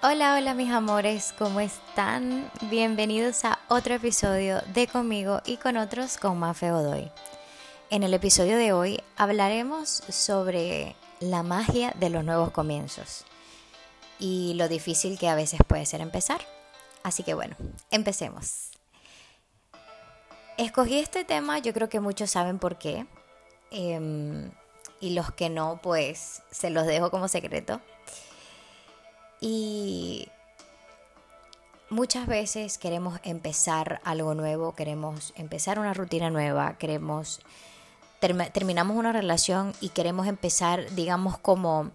Hola, hola mis amores, ¿cómo están? Bienvenidos a otro episodio de Conmigo y con otros con Mafe Godoy. En el episodio de hoy hablaremos sobre la magia de los nuevos comienzos y lo difícil que a veces puede ser empezar. Así que bueno, empecemos. Escogí este tema, yo creo que muchos saben por qué. Em, y los que no, pues se los dejo como secreto. Y muchas veces queremos empezar algo nuevo, queremos empezar una rutina nueva, queremos terminamos una relación y queremos empezar, digamos, como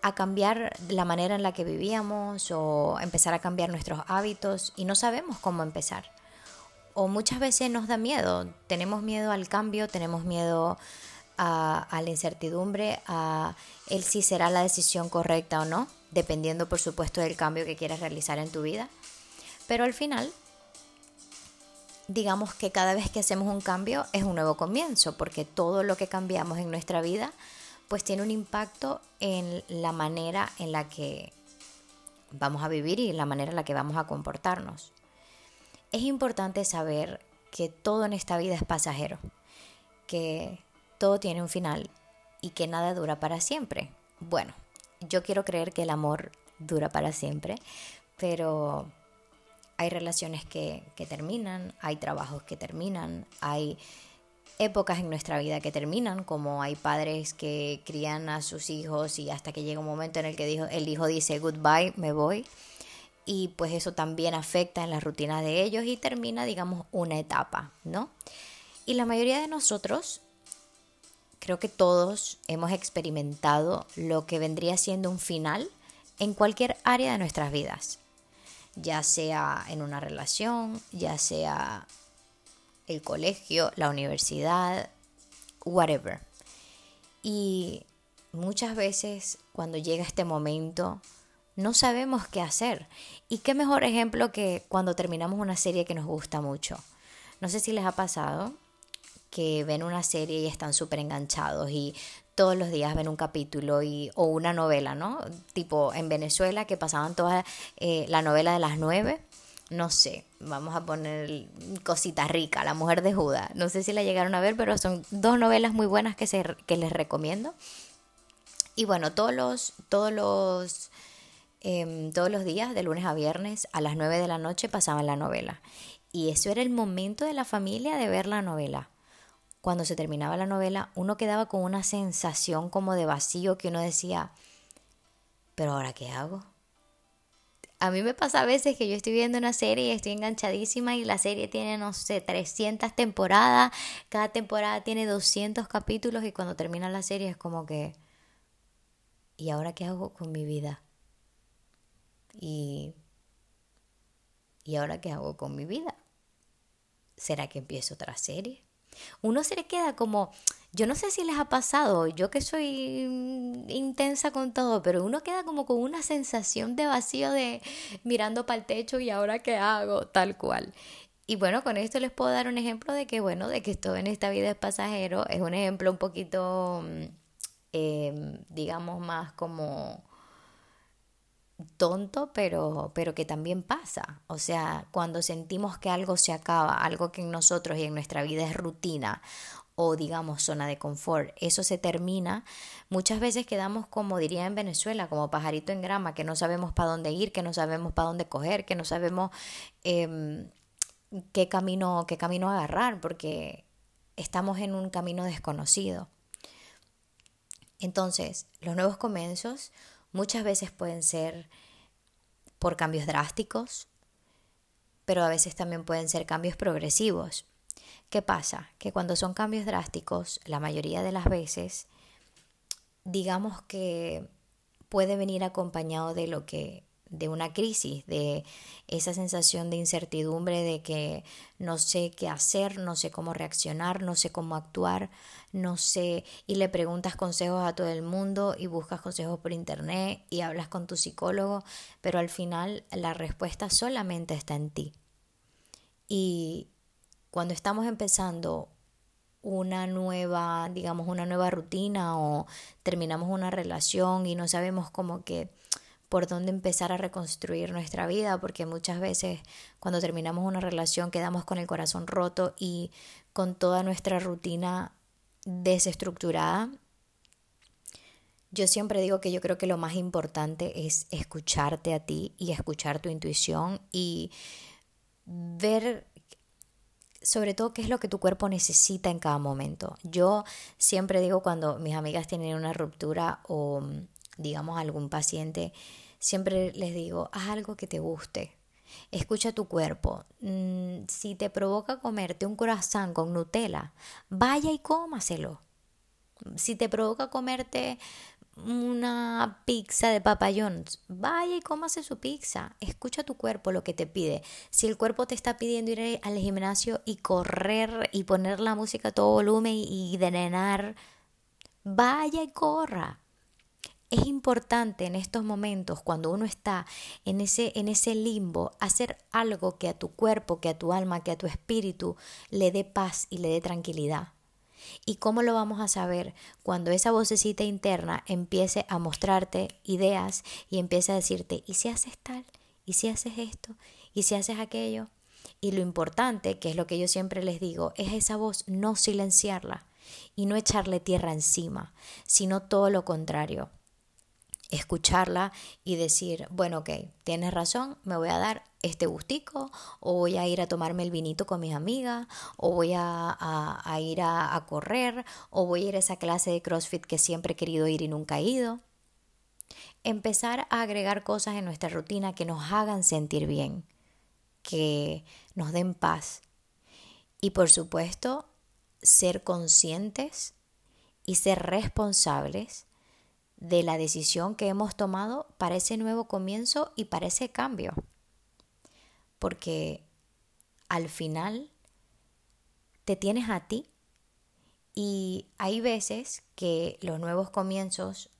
a cambiar la manera en la que vivíamos o empezar a cambiar nuestros hábitos y no sabemos cómo empezar. O muchas veces nos da miedo, tenemos miedo al cambio, tenemos miedo a, a la incertidumbre, a el si será la decisión correcta o no dependiendo por supuesto del cambio que quieras realizar en tu vida. Pero al final, digamos que cada vez que hacemos un cambio es un nuevo comienzo, porque todo lo que cambiamos en nuestra vida pues tiene un impacto en la manera en la que vamos a vivir y en la manera en la que vamos a comportarnos. Es importante saber que todo en esta vida es pasajero, que todo tiene un final y que nada dura para siempre. Bueno, yo quiero creer que el amor dura para siempre, pero hay relaciones que, terminan, hay trabajos que terminan, hay épocas en nuestra vida que terminan, como hay padres que crían a sus hijos y hasta que llega un momento en el que el hijo dice goodbye, me voy. Y pues eso también afecta en la rutina de ellos y termina, digamos, una etapa, ¿no? Y la mayoría de nosotros Creo que todos hemos experimentado lo que vendría siendo un final en cualquier área de nuestras vidas, ya sea en una relación, ya sea el colegio, la universidad, whatever. Y muchas veces cuando llega este momento no sabemos qué hacer. Y qué mejor ejemplo que cuando terminamos una serie que nos gusta mucho. No sé si les ha pasado que ven una serie y están súper enganchados y todos los días ven un capítulo y, o una novela, ¿no? Tipo en Venezuela que pasaban toda eh, la novela de las nueve. No sé, vamos a poner Cosita Rica, La Mujer de Judas. No sé si la llegaron a ver, pero son dos novelas muy buenas que, se, que les recomiendo. Y bueno, todos los, todos los, em, todos los días, de lunes a viernes, a las 9 de la noche pasaban la novela. Y eso era el momento de la familia de ver la novela cuando se terminaba la novela, uno quedaba con una sensación como de vacío que uno decía, pero ahora qué hago? A mí me pasa a veces que yo estoy viendo una serie y estoy enganchadísima y la serie tiene, no sé, 300 temporadas, cada temporada tiene 200 capítulos y cuando termina la serie es como que, ¿y ahora qué hago con mi vida? Y, ¿y ahora qué hago con mi vida? ¿Será que empiezo otra serie? Uno se le queda como, yo no sé si les ha pasado, yo que soy intensa con todo, pero uno queda como con una sensación de vacío de mirando para el techo y ahora qué hago, tal cual. Y bueno, con esto les puedo dar un ejemplo de que, bueno, de que todo en esta vida es pasajero, es un ejemplo un poquito, mm, em, digamos, más como tonto, pero, pero que también pasa. O sea, cuando sentimos que algo se acaba, algo que en nosotros y en nuestra vida es rutina o digamos zona de confort, eso se termina, muchas veces quedamos como diría en Venezuela, como pajarito en grama, que no sabemos para dónde ir, que no sabemos para dónde coger, que no sabemos em, qué, camino, qué camino agarrar, porque estamos en un camino desconocido. Entonces, los nuevos comienzos Muchas veces pueden ser por cambios drásticos, pero a veces también pueden ser cambios progresivos. ¿Qué pasa? Que cuando son cambios drásticos, la mayoría de las veces, digamos que puede venir acompañado de lo que de una crisis, de esa sensación de incertidumbre, de que no sé qué hacer, no sé cómo reaccionar, no sé cómo actuar, no sé, y le preguntas consejos a todo el mundo y buscas consejos por internet y hablas con tu psicólogo, pero al final la respuesta solamente está en ti. Y cuando estamos empezando una nueva, digamos, una nueva rutina o terminamos una relación y no sabemos cómo que por dónde empezar a reconstruir nuestra vida, porque muchas veces cuando terminamos una relación quedamos con el corazón roto y con toda nuestra rutina desestructurada. Yo siempre digo que yo creo que lo más importante es escucharte a ti y escuchar tu intuición y ver sobre todo qué es lo que tu cuerpo necesita en cada momento. Yo siempre digo cuando mis amigas tienen una ruptura o digamos algún paciente, siempre les digo, haz algo que te guste. Escucha tu cuerpo. Mm, si te provoca comerte un croissant con Nutella, vaya y cómaselo. Si te provoca comerte una pizza de Papa John's, vaya y cómase su pizza. Escucha tu cuerpo lo que te pide. Si el cuerpo te está pidiendo ir al gimnasio y correr y poner la música a todo volumen y drenar, vaya y corra. Es importante en estos momentos, cuando uno está en ese, en ese limbo, hacer algo que a tu cuerpo, que a tu alma, que a tu espíritu le dé paz y le dé tranquilidad. ¿Y cómo lo vamos a saber? Cuando esa vocecita interna empiece a mostrarte ideas y empiece a decirte, ¿y si haces tal? ¿Y si haces esto? ¿Y si haces aquello? Y lo importante, que es lo que yo siempre les digo, es esa voz no silenciarla y no echarle tierra encima, sino todo lo contrario escucharla y decir, bueno, ok, tienes razón, me voy a dar este gustico, o voy a ir a tomarme el vinito con mis amigas, o voy a, ir a, a, correr, o voy a ir a esa clase de CrossFit que siempre he querido ir y nunca he ido. Empezar a agregar cosas en nuestra rutina que nos hagan sentir bien, que nos den paz. Y por supuesto, ser conscientes y ser responsables de la decisión que hemos tomado para ese nuevo comienzo y para ese cambio. Porque al final te tienes a ti y hay veces que los nuevos comienzos,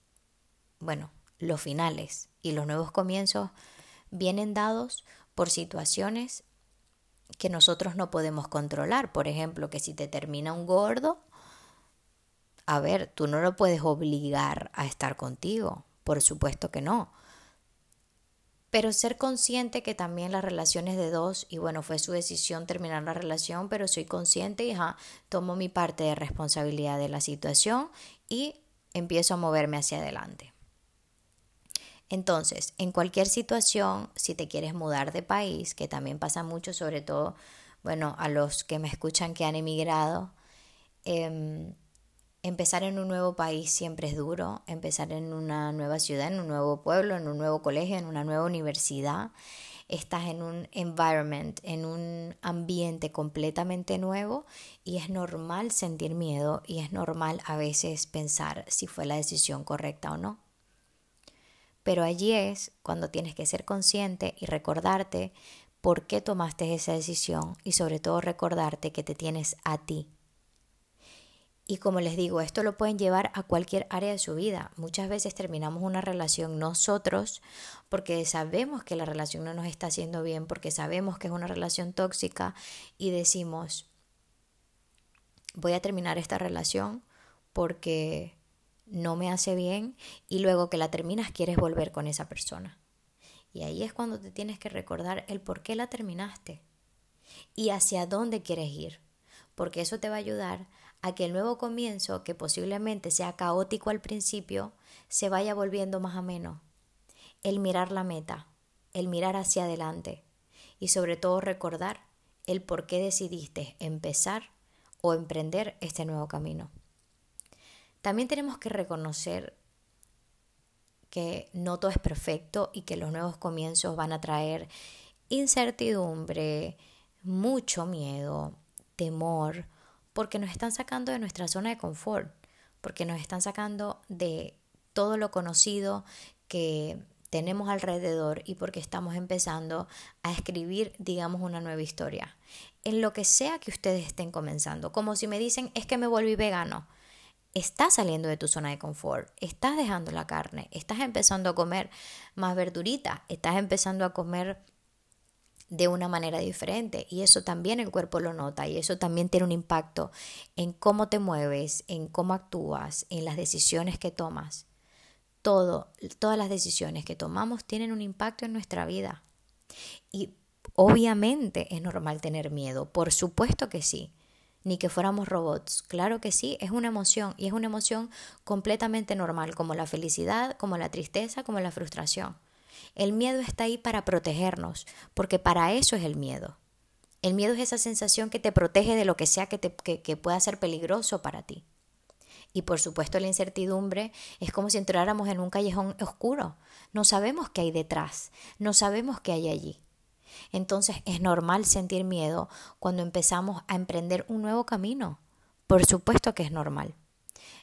bueno, los finales y los nuevos comienzos vienen dados por situaciones que nosotros no podemos controlar. Por ejemplo, que si te termina un gordo, a ver, tú no lo puedes obligar a estar contigo, por supuesto que no. Pero ser consciente que también las relaciones de dos, y bueno, fue su decisión terminar la relación, pero soy consciente y ja, tomo mi parte de responsabilidad de la situación y empiezo a moverme hacia adelante. Entonces, en cualquier situación, si te quieres mudar de país, que también pasa mucho, sobre todo, bueno, a los que me escuchan que han emigrado, eh, Empezar en un nuevo país siempre es duro, empezar en una nueva ciudad, en un nuevo pueblo, en un nuevo colegio, en una nueva universidad. Estás en un environment, en un ambiente completamente nuevo y es normal sentir miedo y es normal a veces pensar si fue la decisión correcta o no. Pero allí es cuando tienes que ser consciente y recordarte por qué tomaste esa decisión y sobre todo recordarte que te tienes a ti y como les digo, esto lo pueden llevar a cualquier área de su vida. Muchas veces terminamos una relación nosotros porque sabemos que la relación no nos está haciendo bien, porque sabemos que es una relación tóxica y decimos, voy a terminar esta relación porque no me hace bien y luego que la terminas quieres volver con esa persona. Y ahí es cuando te tienes que recordar el por qué la terminaste y hacia dónde quieres ir, porque eso te va a ayudar a que el nuevo comienzo, que posiblemente sea caótico al principio, se vaya volviendo más ameno. El mirar la meta, el mirar hacia adelante y sobre todo recordar el por qué decidiste empezar o emprender este nuevo camino. También tenemos que reconocer que no todo es perfecto y que los nuevos comienzos van a traer incertidumbre, mucho miedo, temor, porque nos están sacando de nuestra zona de confort, porque nos están sacando de todo lo conocido que tenemos alrededor y porque estamos empezando a escribir, digamos, una nueva historia. En lo que sea que ustedes estén comenzando, como si me dicen, es que me volví vegano. Estás saliendo de tu zona de confort, estás dejando la carne, estás empezando a comer más verdurita, estás empezando a comer de una manera diferente y eso también el cuerpo lo nota y eso también tiene un impacto en cómo te mueves, en cómo actúas, en las decisiones que tomas. todo, todas las decisiones que tomamos tienen un impacto en nuestra vida. Y obviamente es normal tener miedo, por supuesto que sí. Ni que fuéramos robots. Claro que sí, es una emoción y es una emoción completamente normal, como la felicidad, como la tristeza, como la frustración. El miedo está ahí para protegernos, porque para eso es el miedo. El miedo es esa sensación que te protege de lo que sea que, te, que pueda ser peligroso para ti. Y por supuesto la incertidumbre es como si entráramos en un callejón oscuro. No sabemos qué hay detrás, no sabemos qué hay allí. Entonces es normal sentir miedo cuando empezamos a emprender un nuevo camino. Por supuesto que es normal.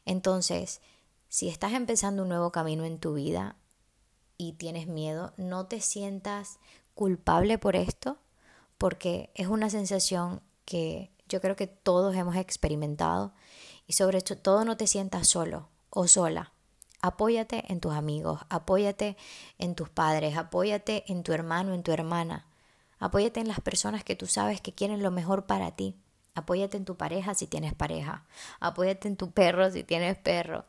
Entonces, si estás empezando un nuevo camino en tu vida y tienes miedo, no te sientas culpable por esto, porque es una sensación que yo creo que todos hemos experimentado y sobre todo no te sientas solo o sola. Apóyate en tus amigos, apóyate en tus padres, apóyate en tu hermano, en tu hermana. Apóyate en las personas que tú sabes que quieren lo mejor para ti. Apóyate en tu pareja si tienes pareja. Apóyate en tu perro si tienes perro.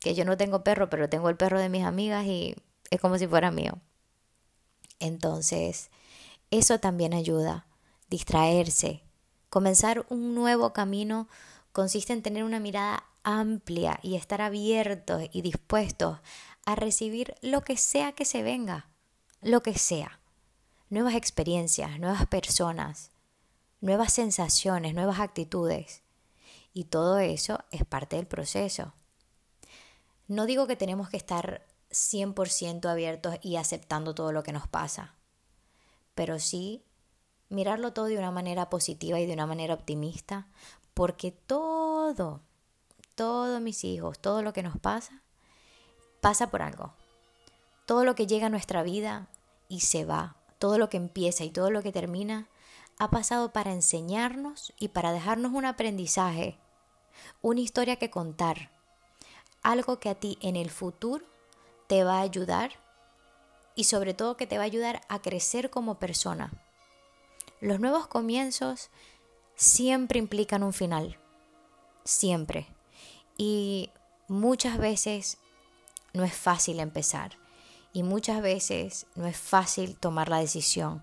Que yo no tengo perro, pero tengo el perro de mis amigas y es como si fuera mío. Entonces, eso también ayuda. Distraerse. Comenzar un nuevo camino consiste en tener una mirada amplia y estar abiertos y dispuestos a recibir lo que sea que se venga, lo que sea. Nuevas experiencias, nuevas personas, nuevas sensaciones, nuevas actitudes. Y todo eso es parte del proceso. No digo que tenemos que estar 100% abiertos y aceptando todo lo que nos pasa, pero sí mirarlo todo de una manera positiva y de una manera optimista, porque todo, todos mis hijos, todo lo que nos pasa, pasa por algo. Todo lo que llega a nuestra vida y se va, todo lo que empieza y todo lo que termina, ha pasado para enseñarnos y para dejarnos un aprendizaje, una historia que contar, algo que a ti en el futuro te va a ayudar y sobre todo que te va a ayudar a crecer como persona. Los nuevos comienzos siempre implican un final, siempre. Y muchas veces no es fácil empezar y muchas veces no es fácil tomar la decisión.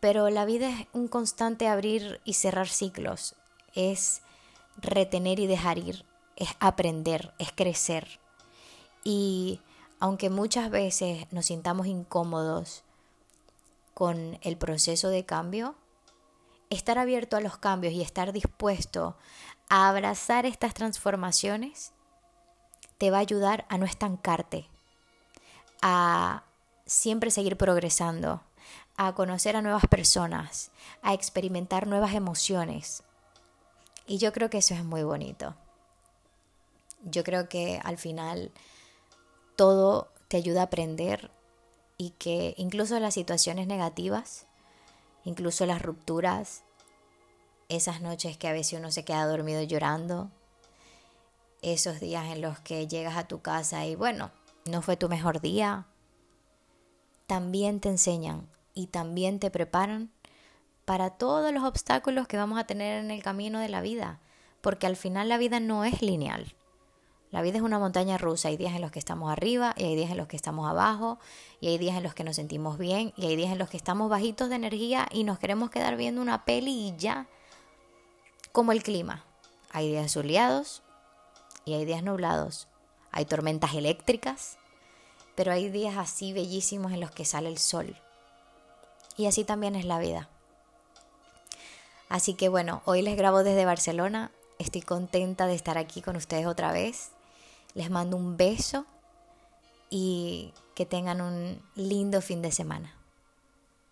Pero la vida es un constante abrir y cerrar ciclos, es retener y dejar ir, es aprender, es crecer. Y aunque muchas veces nos sintamos incómodos con el proceso de cambio, estar abierto a los cambios y estar dispuesto a abrazar estas transformaciones te va a ayudar a no estancarte, a siempre seguir progresando, a conocer a nuevas personas, a experimentar nuevas emociones. Y yo creo que eso es muy bonito. Yo creo que al final todo te ayuda a aprender y que incluso las situaciones negativas incluso las rupturas, esas noches que a veces uno se queda dormido llorando, esos días en los que llegas a tu casa y bueno, no fue tu mejor día, también te enseñan y también te preparan para todos los obstáculos que vamos a tener en el camino de la vida, porque al final la vida no es lineal. La vida es una montaña rusa. Hay días en los que estamos arriba y hay días en los que estamos abajo y hay días en los que nos sentimos bien y hay días en los que estamos bajitos de energía y nos queremos quedar viendo una peli y ya. Como el clima. Hay días soleados y hay días nublados. Hay tormentas eléctricas, pero hay días así bellísimos en los que sale el sol. Y así también es la vida. Así que bueno, hoy les grabo desde Barcelona. Estoy contenta de estar aquí con ustedes otra vez. Les mando un beso y que tengan un lindo fin de semana.